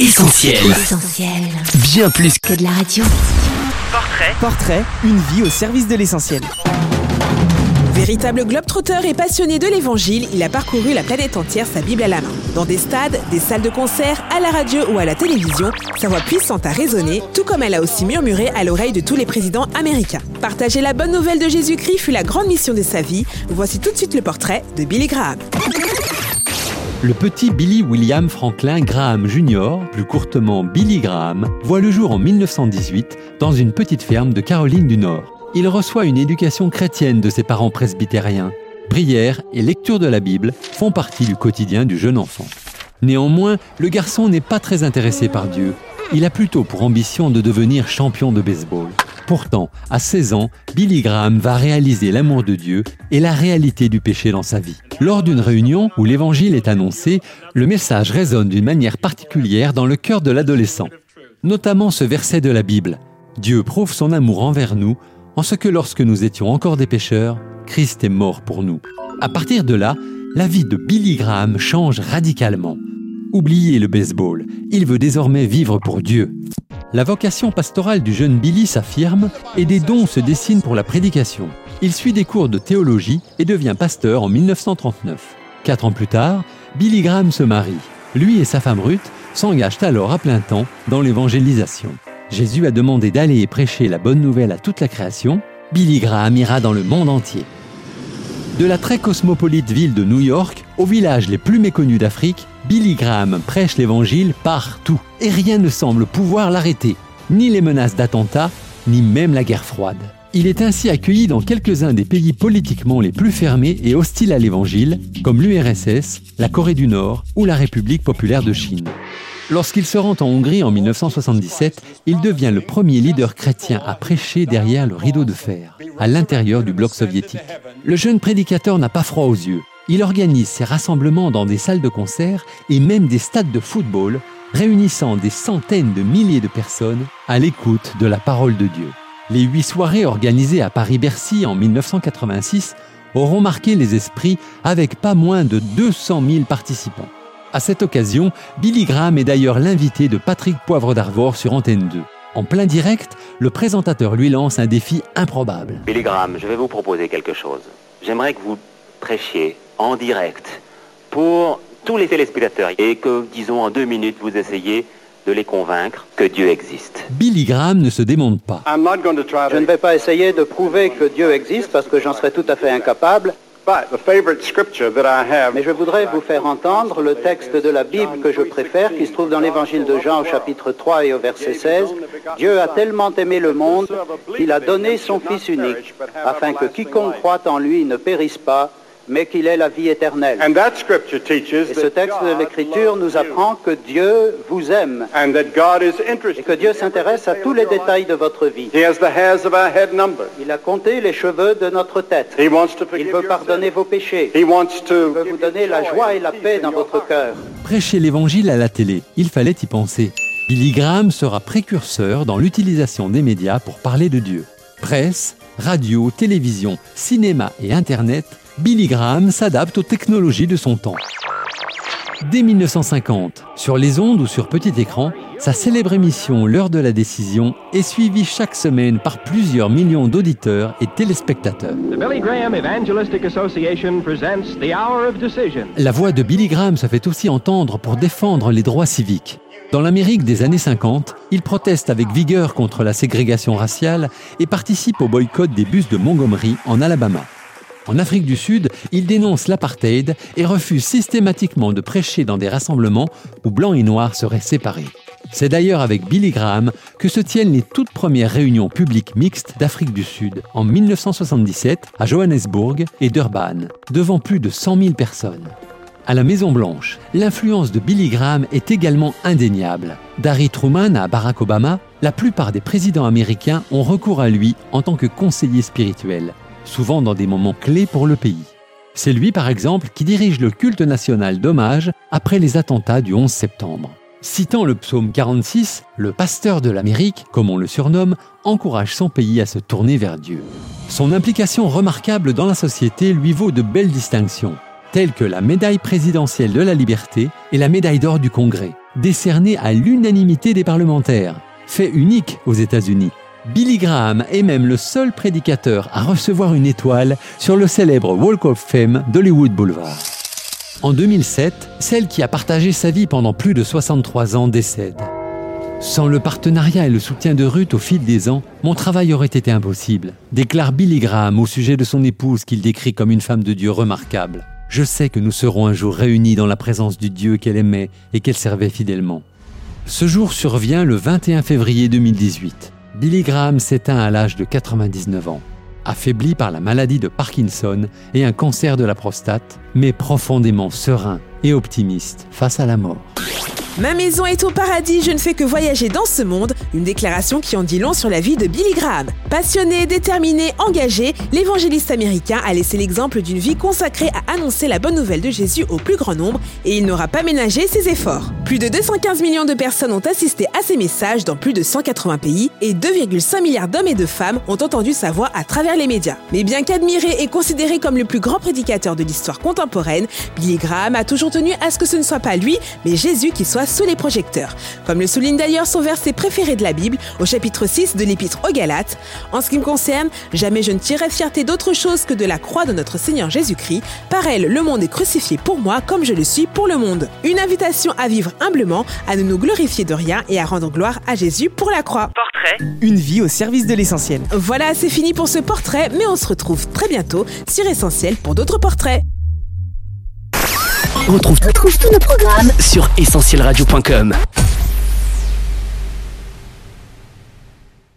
Essentiel. Essentiel. Bien plus que Que de la radio. Portrait, Portrait, une vie au service de l'essentiel. Véritable globe-trotteur et passionné de l'évangile, il a parcouru la planète entière sa Bible à la main. Dans des stades, des salles de concert, à la radio ou à la télévision, sa voix puissante a résonné, tout comme elle a aussi murmuré à l'oreille de tous les présidents américains. Partager la bonne nouvelle de Jésus-Christ fut la grande mission de sa vie. Voici tout de suite le portrait de Billy Graham. Le petit Billy William Franklin Graham Jr., plus courtement Billy Graham, voit le jour en 1918 dans une petite ferme de Caroline du Nord. Il reçoit une éducation chrétienne de ses parents presbytériens. Prière et lecture de la Bible font partie du quotidien du jeune enfant. Néanmoins, le garçon n'est pas très intéressé par Dieu. Il a plutôt pour ambition de devenir champion de baseball. Pourtant, à 16 ans, Billy Graham va réaliser l'amour de Dieu et la réalité du péché dans sa vie. Lors d'une réunion où l'évangile est annoncé, le message résonne d'une manière particulière dans le cœur de l'adolescent. Notamment ce verset de la Bible. Dieu prouve son amour envers nous en ce que lorsque nous étions encore des pécheurs, Christ est mort pour nous. À partir de là, la vie de Billy Graham change radicalement. Oubliez le baseball, il veut désormais vivre pour Dieu. La vocation pastorale du jeune Billy s'affirme et des dons se dessinent pour la prédication. Il suit des cours de théologie et devient pasteur en 1939. Quatre ans plus tard, Billy Graham se marie. Lui et sa femme Ruth s'engagent alors à plein temps dans l'évangélisation. Jésus a demandé d'aller prêcher la bonne nouvelle à toute la création. Billy Graham ira dans le monde entier. De la très cosmopolite ville de New York aux villages les plus méconnus d'Afrique, Billy Graham prêche l'évangile partout et rien ne semble pouvoir l'arrêter, ni les menaces d'attentats, ni même la guerre froide. Il est ainsi accueilli dans quelques-uns des pays politiquement les plus fermés et hostiles à l'évangile, comme l'URSS, la Corée du Nord ou la République populaire de Chine. Lorsqu'il se rend en Hongrie en 1977, il devient le premier leader chrétien à prêcher derrière le rideau de fer, à l'intérieur du bloc soviétique. Le jeune prédicateur n'a pas froid aux yeux. Il organise ses rassemblements dans des salles de concert et même des stades de football, réunissant des centaines de milliers de personnes à l'écoute de la parole de Dieu. Les huit soirées organisées à Paris-Bercy en 1986 auront marqué les esprits avec pas moins de 200 000 participants. À cette occasion, Billy Graham est d'ailleurs l'invité de Patrick Poivre d'Arvor sur Antenne 2. En plein direct, le présentateur lui lance un défi improbable. Billy Graham, je vais vous proposer quelque chose. J'aimerais que vous prêchiez en direct pour tous les téléspectateurs et que, disons, en deux minutes, vous essayez de les convaincre que Dieu existe. Billy Graham ne se démonte pas. Je ne vais pas essayer de prouver que Dieu existe parce que j'en serais tout à fait incapable, mais je voudrais vous faire entendre le texte de la Bible que je préfère, qui se trouve dans l'évangile de Jean au chapitre 3 et au verset 16. Dieu a tellement aimé le monde qu'il a donné son Fils unique, afin que quiconque croit en lui ne périsse pas, mais qu'il ait la vie éternelle. Et ce texte de l'Écriture nous apprend que Dieu vous aime et que Dieu s'intéresse à tous les détails de votre vie. Il a compté les cheveux de notre tête. Il veut pardonner vos péchés. Il veut vous donner la joie et la paix dans votre cœur. Prêcher l'évangile à la télé, il fallait y penser. Billy Graham sera précurseur dans l'utilisation des médias pour parler de Dieu. Presse, radio, télévision, cinéma et Internet, Billy Graham s'adapte aux technologies de son temps. Dès 1950, sur les ondes ou sur petit écran, sa célèbre émission L'heure de la décision est suivie chaque semaine par plusieurs millions d'auditeurs et téléspectateurs. The Billy Graham Evangelistic Association presents The Hour of Decision. La voix de Billy Graham se fait aussi entendre pour défendre les droits civiques. Dans l'Amérique des années 50, il proteste avec vigueur contre la ségrégation raciale et participe au boycott des bus de Montgomery en Alabama. En Afrique du Sud, il dénonce l'apartheid et refuse systématiquement de prêcher dans des rassemblements où blancs et noirs seraient séparés. C'est d'ailleurs avec Billy Graham que se tiennent les toutes premières réunions publiques mixtes d'Afrique du Sud en 1977 à Johannesburg et Durban, devant plus de 100 000 personnes. À la Maison-Blanche, l'influence de Billy Graham est également indéniable. D'Harry Truman à Barack Obama, la plupart des présidents américains ont recours à lui en tant que conseiller spirituel, souvent dans des moments clés pour le pays. C'est lui, par exemple, qui dirige le culte national d'hommage après les attentats du 11 septembre. Citant le psaume 46, le pasteur de l'Amérique, comme on le surnomme, encourage son pays à se tourner vers Dieu. Son implication remarquable dans la société lui vaut de belles distinctions, telles que la médaille présidentielle de la liberté et la médaille d'or du Congrès. décerné à l'unanimité des parlementaires. Fait unique aux États-Unis. Billy Graham est même le seul prédicateur à recevoir une étoile sur le célèbre Walk of Fame d'Hollywood Boulevard. En 2007, celle qui a partagé sa vie pendant plus de 63 ans décède. Sans le partenariat et le soutien de Ruth au fil des ans, mon travail aurait été impossible, déclare Billy Graham au sujet de son épouse qu'il décrit comme une femme de Dieu remarquable. Je sais que nous serons un jour réunis dans la présence du Dieu qu'elle aimait et qu'elle servait fidèlement. Ce jour survient le 21 février 2018. Billy Graham s'éteint à l'âge de 99 ans, affaibli par la maladie de Parkinson et un cancer de la prostate, mais profondément serein et optimiste face à la mort. Ma maison est au paradis, je ne fais que voyager dans ce monde. Une déclaration qui en dit long sur la vie de Billy Graham. Passionné, déterminé, engagé, l'évangéliste américain a laissé l'exemple d'une vie consacrée à annoncer la bonne nouvelle de Jésus au plus grand nombre et il n'aura pas ménagé ses efforts. Plus de 215 millions de personnes ont assisté à ses messages dans plus de 180 pays et 2,5 milliards d'hommes et de femmes ont entendu sa voix à travers les médias. Mais bien qu'admiré et considéré comme le plus grand prédicateur de l'histoire contemporaine, Billy Graham a toujours tenu à ce que ce ne soit pas lui, mais Jésus qui soit sous les projecteurs. Comme le souligne d'ailleurs son verset préféré de la Bible, au chapitre 6 de l'Épître aux Galates, En ce qui me concerne, jamais je ne tirerai fierté d'autre chose que de la croix de notre Seigneur Jésus-Christ. Par elle, le monde est crucifié pour moi comme je le suis pour le monde. Une invitation à vivre humblement, à ne nous glorifier de rien et à rendre gloire à Jésus pour la croix. Portrait. Une vie au service de l'essentiel. Voilà, c'est fini pour ce portrait, mais on se retrouve très bientôt sur Essentiel pour d'autres portraits. On retrouve, tous nos programmes sur essentielradio.com.